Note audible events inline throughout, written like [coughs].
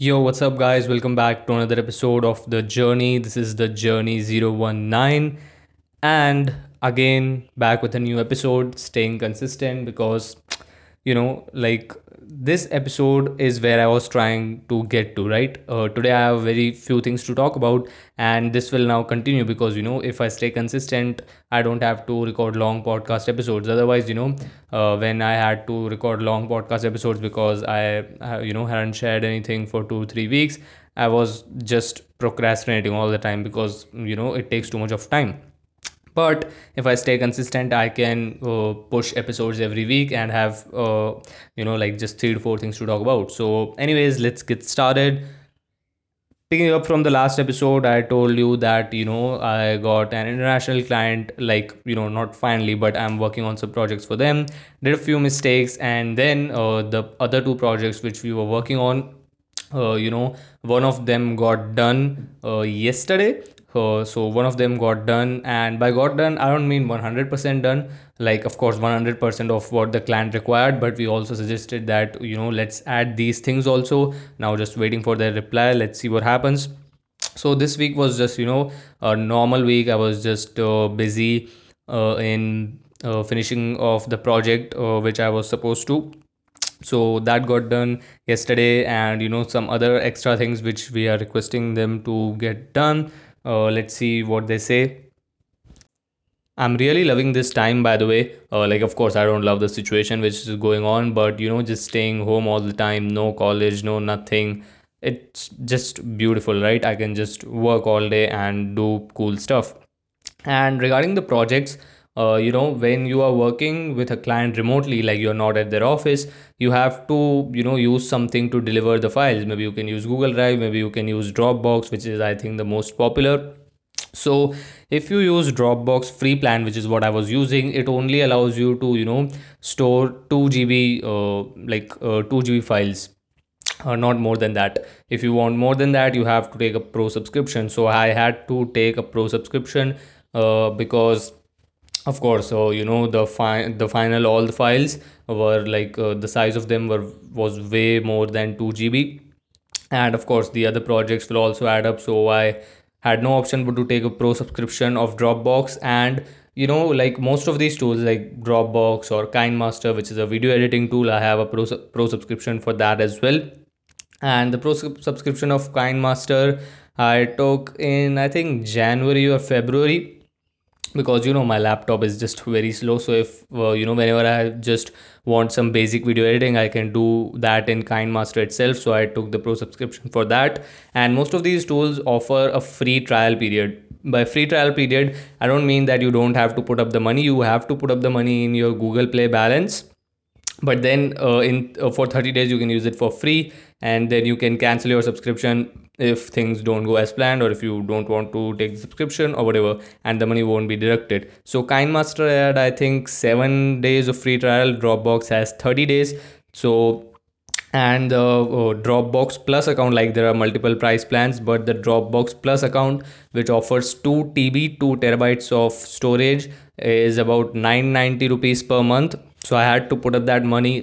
Yo, what's up, guys? Welcome back to another episode of The Journey. This is The Journey 019. And again, back with a new episode, staying consistent because, you know, like this episode is where I was trying to get to, right? Uh, today, I have very few things to talk about, and this will now continue because, you know, if I stay consistent, I don't have to record long podcast episodes. Otherwise, you know, uh, when I had to record long podcast episodes because I, uh, you know, hadn't shared anything for two, three weeks, I was just procrastinating all the time because, you know, it takes too much of time but if i stay consistent i can uh, push episodes every week and have uh, you know like just three to four things to talk about. So anyways let's get started. Picking up from the last episode i told you that you know i got an international client like you know not finally but i'm working on some projects for them. Did a few mistakes and then uh, the other two projects which we were working on uh, you know one of them got done uh, yesterday uh, so one of them got done and by got done i don't mean 100% done like of course 100% of what the client required but we also suggested that you know let's add these things also. Now just waiting for their reply let's see what happens. So this week was just you know a normal week. I was just uh, busy uh, in uh, finishing of the project uh, which i was supposed to. So that got done yesterday and you know some other extra things which we are requesting them to get done uh, let's see what they say. I'm really loving this time by the way. Uh, like of course i don't love the situation which is going on but you know just staying home all the time no college no nothing. It's just beautiful right? I can just work all day and do cool stuff. And regarding the projects uh, you know when you are working with a client remotely like you're not at their office you have to you know use something to deliver the files. Maybe you can use google drive maybe you can use dropbox which is i think the most popular. So if you use dropbox free plan which is what i was using it only allows you to you know store 2gb uh, like uh, 2gb files uh, not more than that. If you want more than that you have to take a pro subscription. So i had to take a pro subscription uh, because of course so you know the fi- the final all the files were like uh, the size of them were was way more than 2 gb and of course the other projects will also add up so i had no option but to take a pro subscription of dropbox. And you know like most of these tools like dropbox or KineMaster which is a video editing tool i have a pro, pro subscription for that as well. And the pro sub- subscription of KineMaster i took in i think january or february because you know my laptop is just very slow. So if uh, you know whenever i just want some basic video editing i can do that in KineMaster itself. So i took the pro subscription for that. And most of these tools offer a free trial period. By free trial period i don't mean that you don't have to put up the money. You have to put up the money in your google play balance but then uh, in uh, for 30 days you can use it for free and then you can cancel your subscription if things don't go as planned or if you don't want to take the subscription or whatever and the money won't be deducted. So KineMaster had i think 7 days of free trial. Dropbox has 30 days. So and the uh, dropbox plus account like there are multiple price plans but the dropbox plus account which offers 2 tb 2 terabytes of storage is about 990 rupees per month so i had to put up that money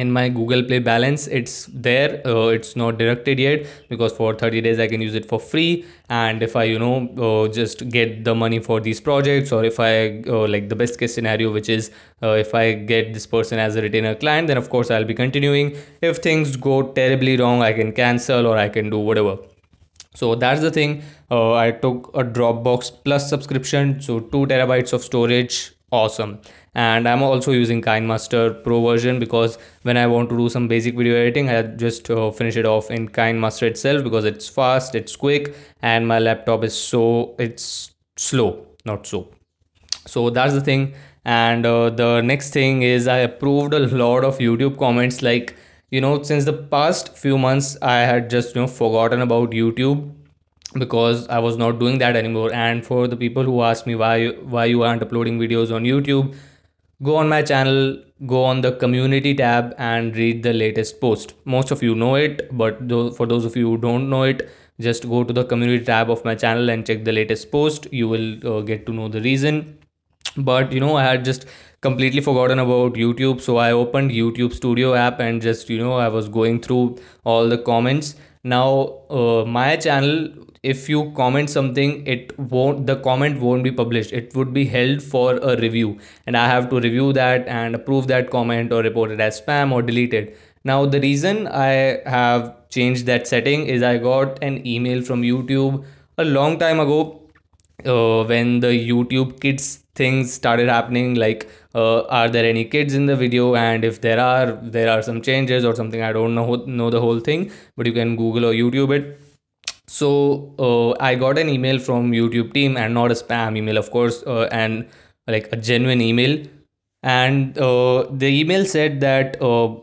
in my google play balance. It's there. Uh, it's not deducted yet because for 30 days i can use it for free. And if i you know uh, just get the money for these projects or if i uh, like the best case scenario which is uh, if i get this person as a retainer client then of course i'll be continuing. If things go terribly wrong i can cancel or i can do whatever. So that's the thing. Uh, i took a dropbox plus subscription so 2 terabytes of storage. Awesome and i'm also using KineMaster pro version because when i want to do some basic video editing i just uh, finish it off in KineMaster itself because it's fast it's quick and my laptop is so it's slow not so. So that's the thing. And uh, the next thing is i approved a lot of youtube comments like you know since the past few months i had just you know forgotten about youtube because i was not doing that anymore. And for the people who ask me why why you aren't uploading videos on youtube go on my channel go on the community tab and read the latest post. Most of you know it but for those of you who don't know it just go to the community tab of my channel and check the latest post. You will uh, get to know the reason. But you know i had just completely forgotten about youtube so i opened youtube studio app and just you know i was going through all the comments now uh, my channel if you comment something it won't the comment won't be published. It would be held for a review. And i have to review that and approve that comment or report it as spam or delete it now the reason i have changed that setting is i got an email from youtube a long time ago uh, when the youtube kids things started happening like uh, are there any kids in the video? And if there are there are some changes or something i don't know know the whole thing but you can google or youtube it. So uh, i got an email from youtube team and not a spam email of course uh, and like a genuine email. And uh, the email said that uh,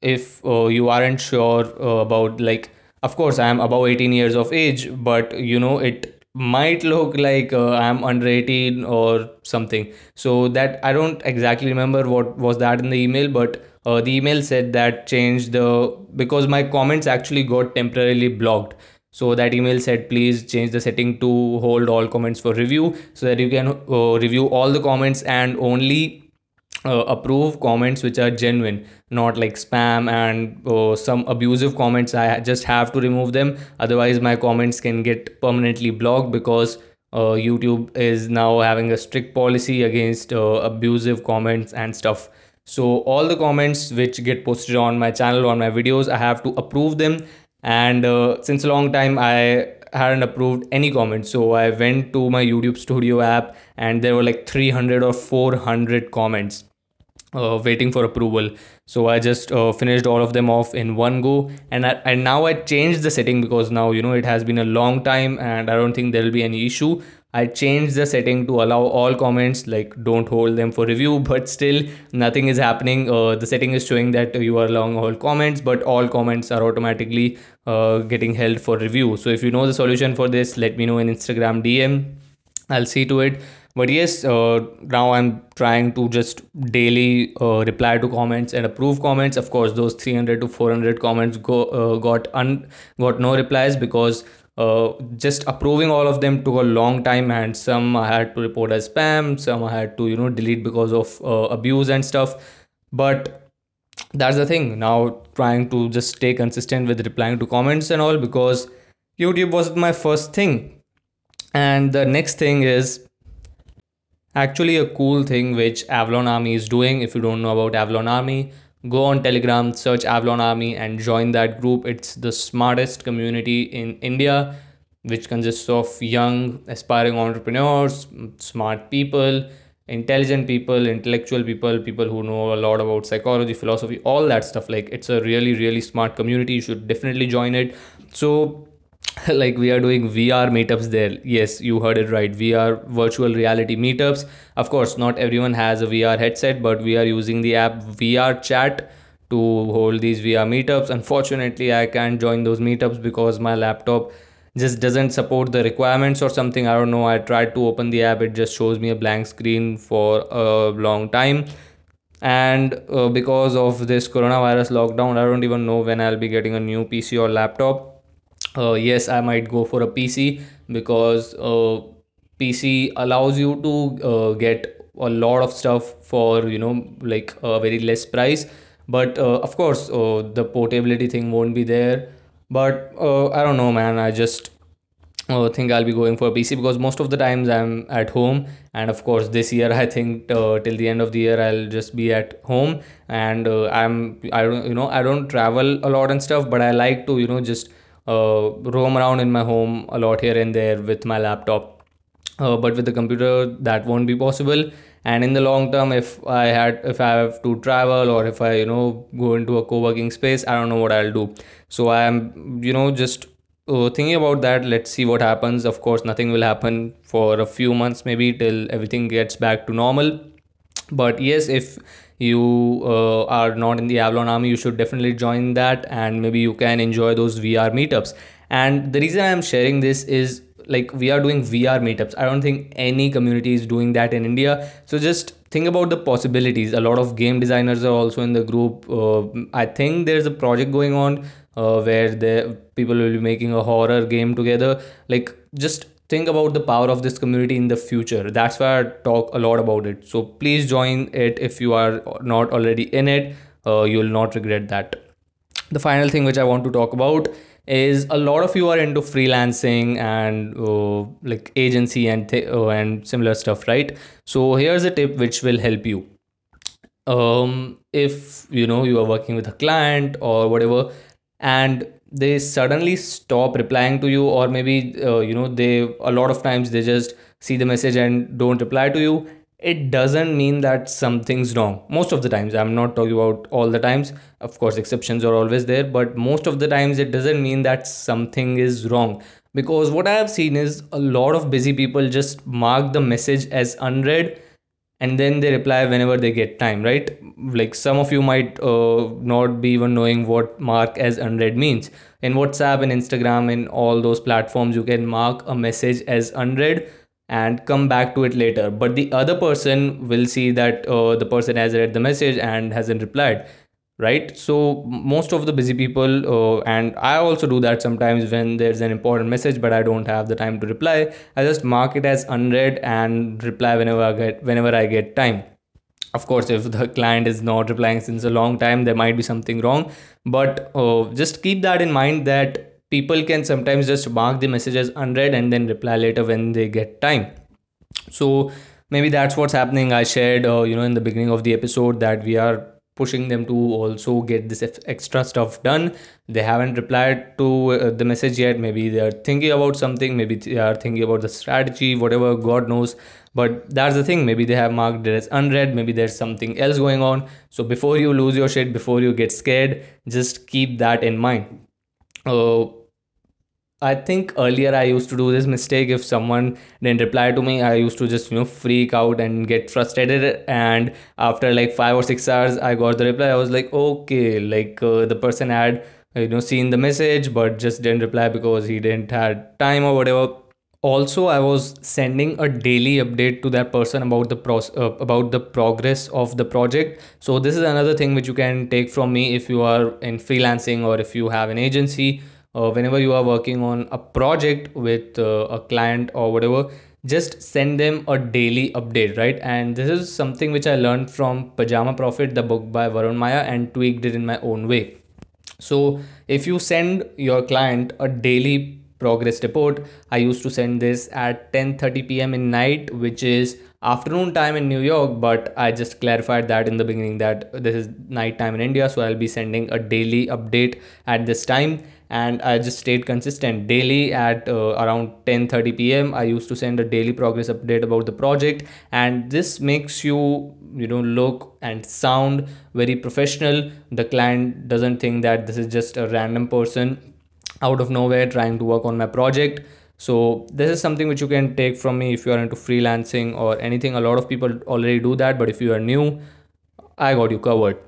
if uh, you aren't sure about like of course i am above 18 years of age but you know it might look like uh, i'm under 18 or something. So that i don't exactly remember what was that in the email but uh, the email said that changed the because my comments actually got temporarily blocked. So that email said please change the setting to hold all comments for review so that you can uh, review all the comments and only uh, approve comments which are genuine not like spam and uh, some abusive comments. I just have to remove them. Otherwise my comments can get permanently blocked because uh, youtube is now having a strict policy against uh, abusive comments and stuff. So all the comments which get posted on my channel on my videos i have to approve them. And uh, since a long time i hadn't approved any comments. So i went to my youtube studio app and there were like 300 or 400 comments uh, waiting for approval. So i just uh, finished all of them off in one go. And I, and now i changed the setting because now you know it has been a long time and i don't think there will be any issue. I changed the setting to allow all comments like don't hold them for review [laughs] but still nothing is happening. Uh, the setting is showing that you are allowing all comments but all comments are automatically uh, getting held for review. So if you know the solution for this let me know in instagram dm i'll see to it but yes uh, now i'm trying to just daily uh, reply to comments and approve comments. Of course those 300 to 400 comments go uh, got un got no replies because uh, just approving all of them took a long time and some i had to report as spam some i had to you know delete because of uh, abuse and stuff. But that's the thing. Now trying to just stay consistent with replying to comments and all because youtube was my first thing. And the next thing is actually a cool thing which Avalon Army is doing. If you don't know about Avalon Army, go on Telegram, search Avalon Army, and join that group. It's the smartest community in India, which consists of young, aspiring entrepreneurs, smart people, intelligent people, intellectual people, people who know a lot about psychology, philosophy, all that stuff. Like, it's a really, really smart community. You should definitely join it. So, [laughs] like we are doing VR meetups there. Yes, you heard it right. VR virtual reality meetups. Of course, not everyone has a VR headset, but we are using the app VR Chat to hold these VR meetups. Unfortunately, I can't join those meetups because my laptop just doesn't support the requirements or something. I don't know. I tried to open the app, it just shows me a blank screen for a long time. And uh, because of this coronavirus lockdown, I don't even know when I'll be getting a new PC or laptop uh, yes i might go for a pc because uh, pc allows you to uh, get a lot of stuff for you know like a very less price. But uh, of course uh, the portability thing won't be there. But uh, i don't know man. I just think i'll be going for a pc because most of the times i'm at home. And of course this year [laughs] i think till the end of the year i'll just be at home. And uh, i'm i don't you know i don't travel a lot and stuff but i like to you know just roam around in my home a lot here and there with my laptop. Uh, but with the computer, that won't be possible. And in the long term, if I had, if I have to travel or if I, you know, go into a co-working space, I don't know what I'll do. So I am, you know, just uh, thinking about that. Let's see what happens. Of course, nothing will happen for a few months, maybe till everything gets back to normal. But yes, if you uh, are not in the Avalon army, you should definitely join that and maybe you can enjoy those VR meetups. And the reason I'm sharing this is like we are doing VR meetups. I don't think any community is doing that in India. So just think about the possibilities. A lot of game designers are also in the group. Uh, I think there's a project going on uh, where the people will be making a horror game together. Like just think about the power of this community in the future. That's why i talk a lot about it. So please join it if you are not already in it. Uh, you will not regret that. The final thing which i want to talk about is a lot of you are into freelancing and uh, like agency and th- uh, and similar stuff right? So here's a tip which will help you. Um if you know you are working with a client or whatever and they suddenly stop replying to you or maybe uh, you know they a lot of times they just see the message and don't reply to you. It doesn't mean that something's wrong. Most of the times i'm not talking about all the times. Of course exceptions are always there but most of the times it doesn't mean that something is wrong. Because what i have seen is a lot of busy people just mark the message as unread and then they reply whenever they get time right? Like some of you might uh, not be even knowing what mark as unread means. In whatsapp and instagram and all those platforms you can mark a message as unread and come back to it later. But the other person will see that uh, the person has read the message and hasn't replied right? So most of the busy people uh, and i also do that sometimes when there's an important message but i don't have the time to reply. I just mark it as unread and reply whenever i get whenever i get time. Of course if the [laughs] client is not replying since a long time there might be something wrong. But uh, just keep that in mind that people can sometimes just mark the message as unread and then reply later when they get time. So maybe that's what's happening. I shared uh, you know in the beginning of the episode that we are pushing them to also get this extra stuff done. They haven't replied to uh, the message yet. Maybe they are thinking about something. Maybe they are thinking about the strategy whatever god knows. But that's the thing. Maybe they have marked it as unread. Maybe there's something else going on. So before you lose your shit before you get scared just keep that in mind. Uh, I think earlier I used to do this mistake. If someone didn't reply to me, I used to just you know freak out and get frustrated. And after like five or six hours, I got the reply. I was like, okay, like uh, the person had you know seen the message but just didn't reply because he didn't had time or whatever. Also, I was sending a daily update to that person about the pro uh, about the progress of the project. So this is another thing which you can take from me if you are in freelancing or if you have an agency uh, whenever you are working on a project with uh, a client or whatever just send them a daily update right and this is something which i learned from pajama profit the book by Varun Mayya and tweaked it in my own way so if you send your client a daily progress report i used to send this at 10:30 p.m. in night which is afternoon time in new york but i just clarified that in the beginning that this is night time in india so i'll be sending a daily update at this time and i just stayed consistent. Daily at uh, around 10:30 pm i used to send a daily progress update about the project. And this makes you you know look and sound very professional. The client doesn't think that this is just a random person out of nowhere trying to work on my project. So this is something which you can take from me if you are into freelancing or anything. A lot of people already do that but if you are new i got you covered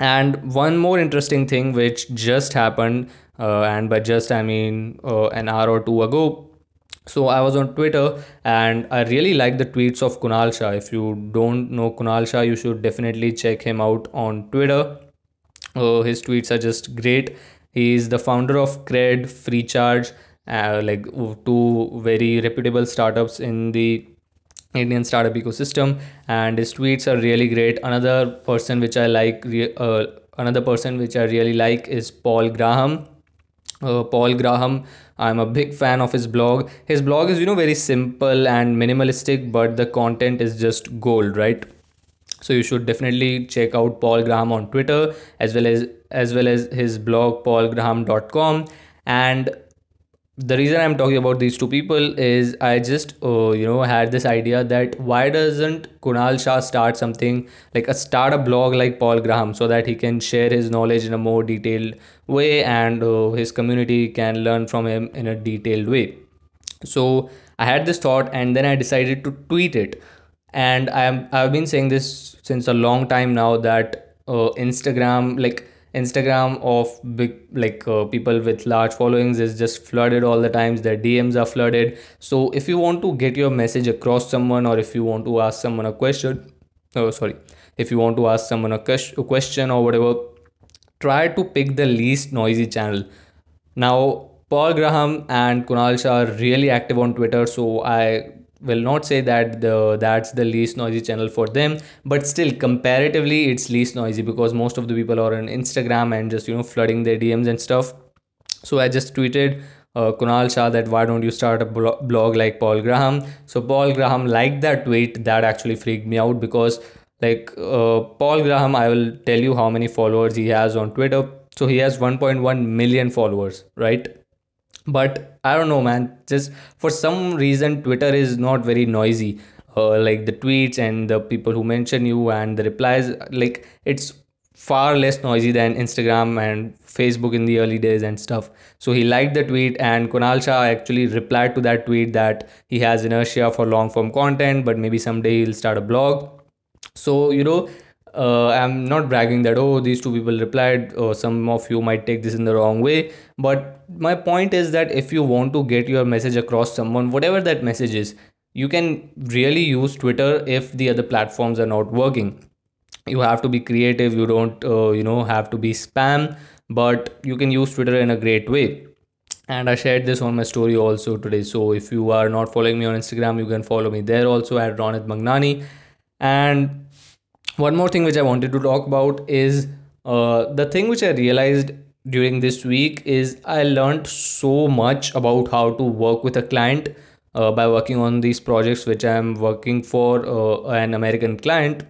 and one more interesting thing which just happened uh, and by just I mean uh, an hour or two ago. So I was on Twitter and I really like the tweets of Kunal Shah. If you don't know Kunal Shah, you should definitely check him out on Twitter. Uh, his tweets are just great. He is the founder of Cred, Freecharge, uh, like two very reputable startups in the Indian startup ecosystem, and his tweets are really great. Another person which I like, uh, another person which I really like is Paul Graham uh, Paul Graham. I'm a big fan of his blog. His blog is, you know, very simple and minimalistic, but the content is just gold, right? So you should definitely check out Paul Graham on Twitter as well as as well as his blog paulgraham.com and the reason i'm talking about these two people is i just uh, you know had this idea that why doesn't kunal shah start something like a start a blog like paul graham so that he can share his knowledge in a more detailed way and uh, his community can learn from him in a detailed way. So i had this thought and then i decided to tweet it. And i am i've been saying this since a long time now that uh, instagram like instagram of big like uh, people with large followings is just flooded all the times. Their dms are flooded. So if you want to get your message across someone or if you want to ask someone a question oh sorry. If you want to ask someone a question or whatever try to pick the least noisy channel. Now Paul Graham and Kunal Shah are really active on Twitter, so I will not say that the that's the least noisy channel for them, but still comparatively it's least noisy because most of the people are on Instagram and just you know flooding their DMs and stuff. So I just tweeted uh, Kunal Shah that why don't you start a blog like Paul Graham? So Paul Graham liked that tweet. That actually freaked me out because like uh, Paul Graham, I will tell you how many followers he has on Twitter. So he has 1.1 million followers, right? But i don't know man. Just for some reason twitter is not very noisy. Uh, like the tweets and the people who mention you and the replies like it's far less noisy than instagram and facebook in the early days and stuff. So he liked the tweet and kunal shah actually replied to that tweet that he has inertia for long form content but maybe someday he'll start a blog. So you know uh, i'm not bragging that oh these two people replied or some of you might take this in the wrong way. But my point is that if you want to get your message across someone whatever that message is you can really use twitter if the other platforms are not working. You have to be creative. You don't uh, you know have to be spam but you can use twitter in a great way. And i shared this on my story also today. So if you are not following me on instagram you can follow me there also at ronit magnani and one more thing which I wanted to talk about is uh, the thing which I realized during this week is I learned so much about how to work with a client uh, by working on these projects which I'm working for uh, an American client.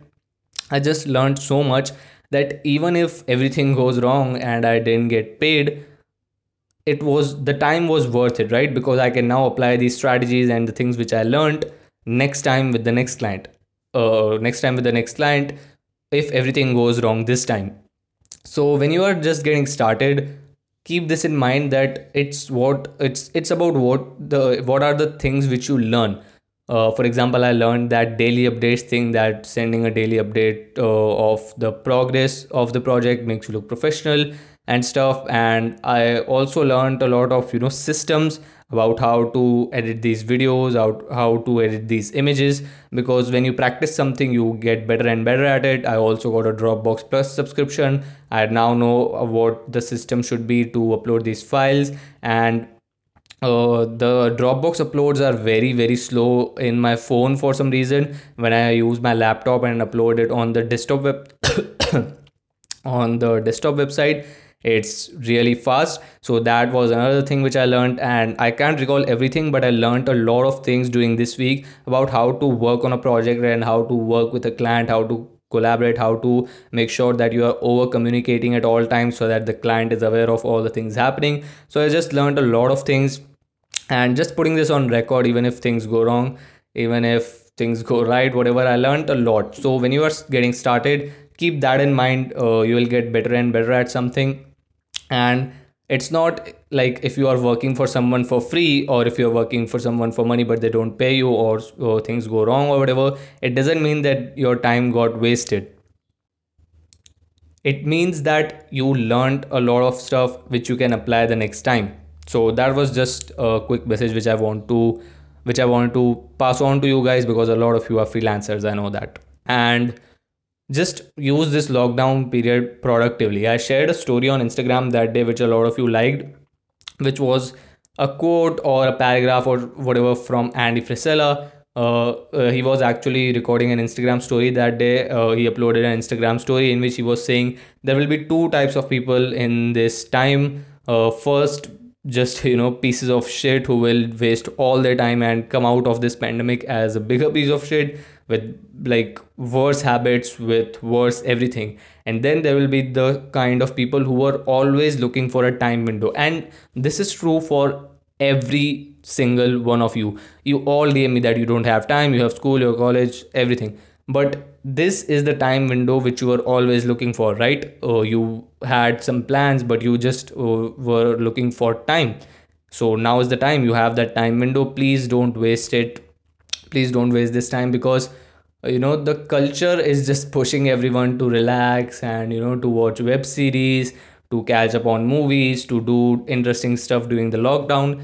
I just learned so much that even if everything goes wrong and I didn't get paid, it was the time was worth it, right? Because I can now apply these strategies and the things which I learned next time with the next client uh, next time with the next client if everything goes wrong this time. So when you are just getting started keep this in mind that it's what it's it's about what the what are the things which you learn. Uh, for example i learned that daily updates thing that sending a daily update uh, of the progress of the project makes you look professional and stuff. And i also learned a lot of you know systems about how to edit these videos out how to edit these images. Because when you practice something you get better and better at it. I also got a dropbox plus subscription. I now know what the system should be to upload these files. And uh, the dropbox uploads are very very slow in my phone for some reason. When i use my laptop and upload it on the desktop web [coughs] on the desktop website it's really fast. So that was another thing which i learned and i can't recall everything but i learned a lot of things during this week about how to work on a project and how to work with a client how to collaborate how to make sure that you are over communicating at all times so that the client is aware of all the things happening. So i just learned a lot of things and just putting this on record even if things go wrong even if things go right whatever i learned a lot. So when you are getting started keep that in mind. Uh, you will get better and better at something and it's not like if you are working for someone for free or if you're working for someone for money but they don't pay you or, or things go wrong or whatever it doesn't mean that your time got wasted. It means that you learned a lot of stuff which you can apply the next time. So that was just a quick message which i want to which i want to pass on to you guys because a lot of you are freelancers i know that. And just use this lockdown period productively. I shared a story on Instagram that day, which a lot of you liked, which was a quote or a paragraph or whatever from Andy Frisella. Uh, uh, he was actually recording an Instagram story that day. Uh, he uploaded an Instagram story in which he was saying there will be two types of people in this time. Uh, first, just you know pieces of shit who will waste all their time and come out of this pandemic as a bigger piece of shit with like worse habits with worse everything. And then there will be the kind of people who are always looking for a time window. And this is true for every single one of you. You all dm me that you don't have time you have school your college everything. But this is the time window which you are always looking for right? Uh, you had some plans but you just uh, were looking for time. So now is the time. You have that time window. Please don't waste it please don't waste this time because you know the culture is just pushing everyone to relax and you know to watch web series to catch up on movies to do interesting stuff during the lockdown.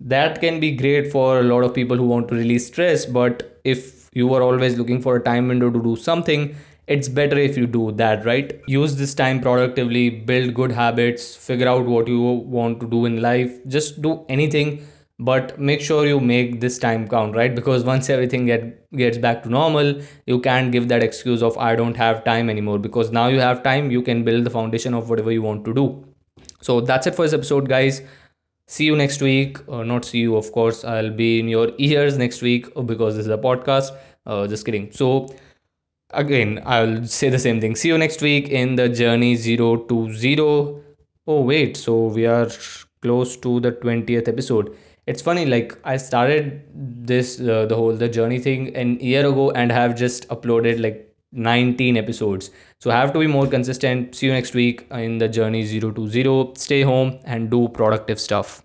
That can be great for a lot of people who want to release stress but if you are always looking for a time window to do something it's better if you do that right? Use this time productively build good habits figure out what you want to do in life just do anything but make sure you make this time count right? Because once everything get, gets back to normal you can't give that excuse of i don't have time anymore because now you have time you can build the foundation of whatever you want to do. So that's it for this episode guys. See you next week. Uh, not see you of course. I'll be in your [laughs] ears next week uh, because this is a podcast. Uh, just kidding. So again i'll say the same thing. See you next week in the journey 0 to 0 oh wait. So we are close to the 20th episode it's funny like i started this uh, the whole the journey thing an year ago and have just uploaded like 19 episodes. So i have to be more consistent. See you next week in the journey 0 to 0 stay home and do productive stuff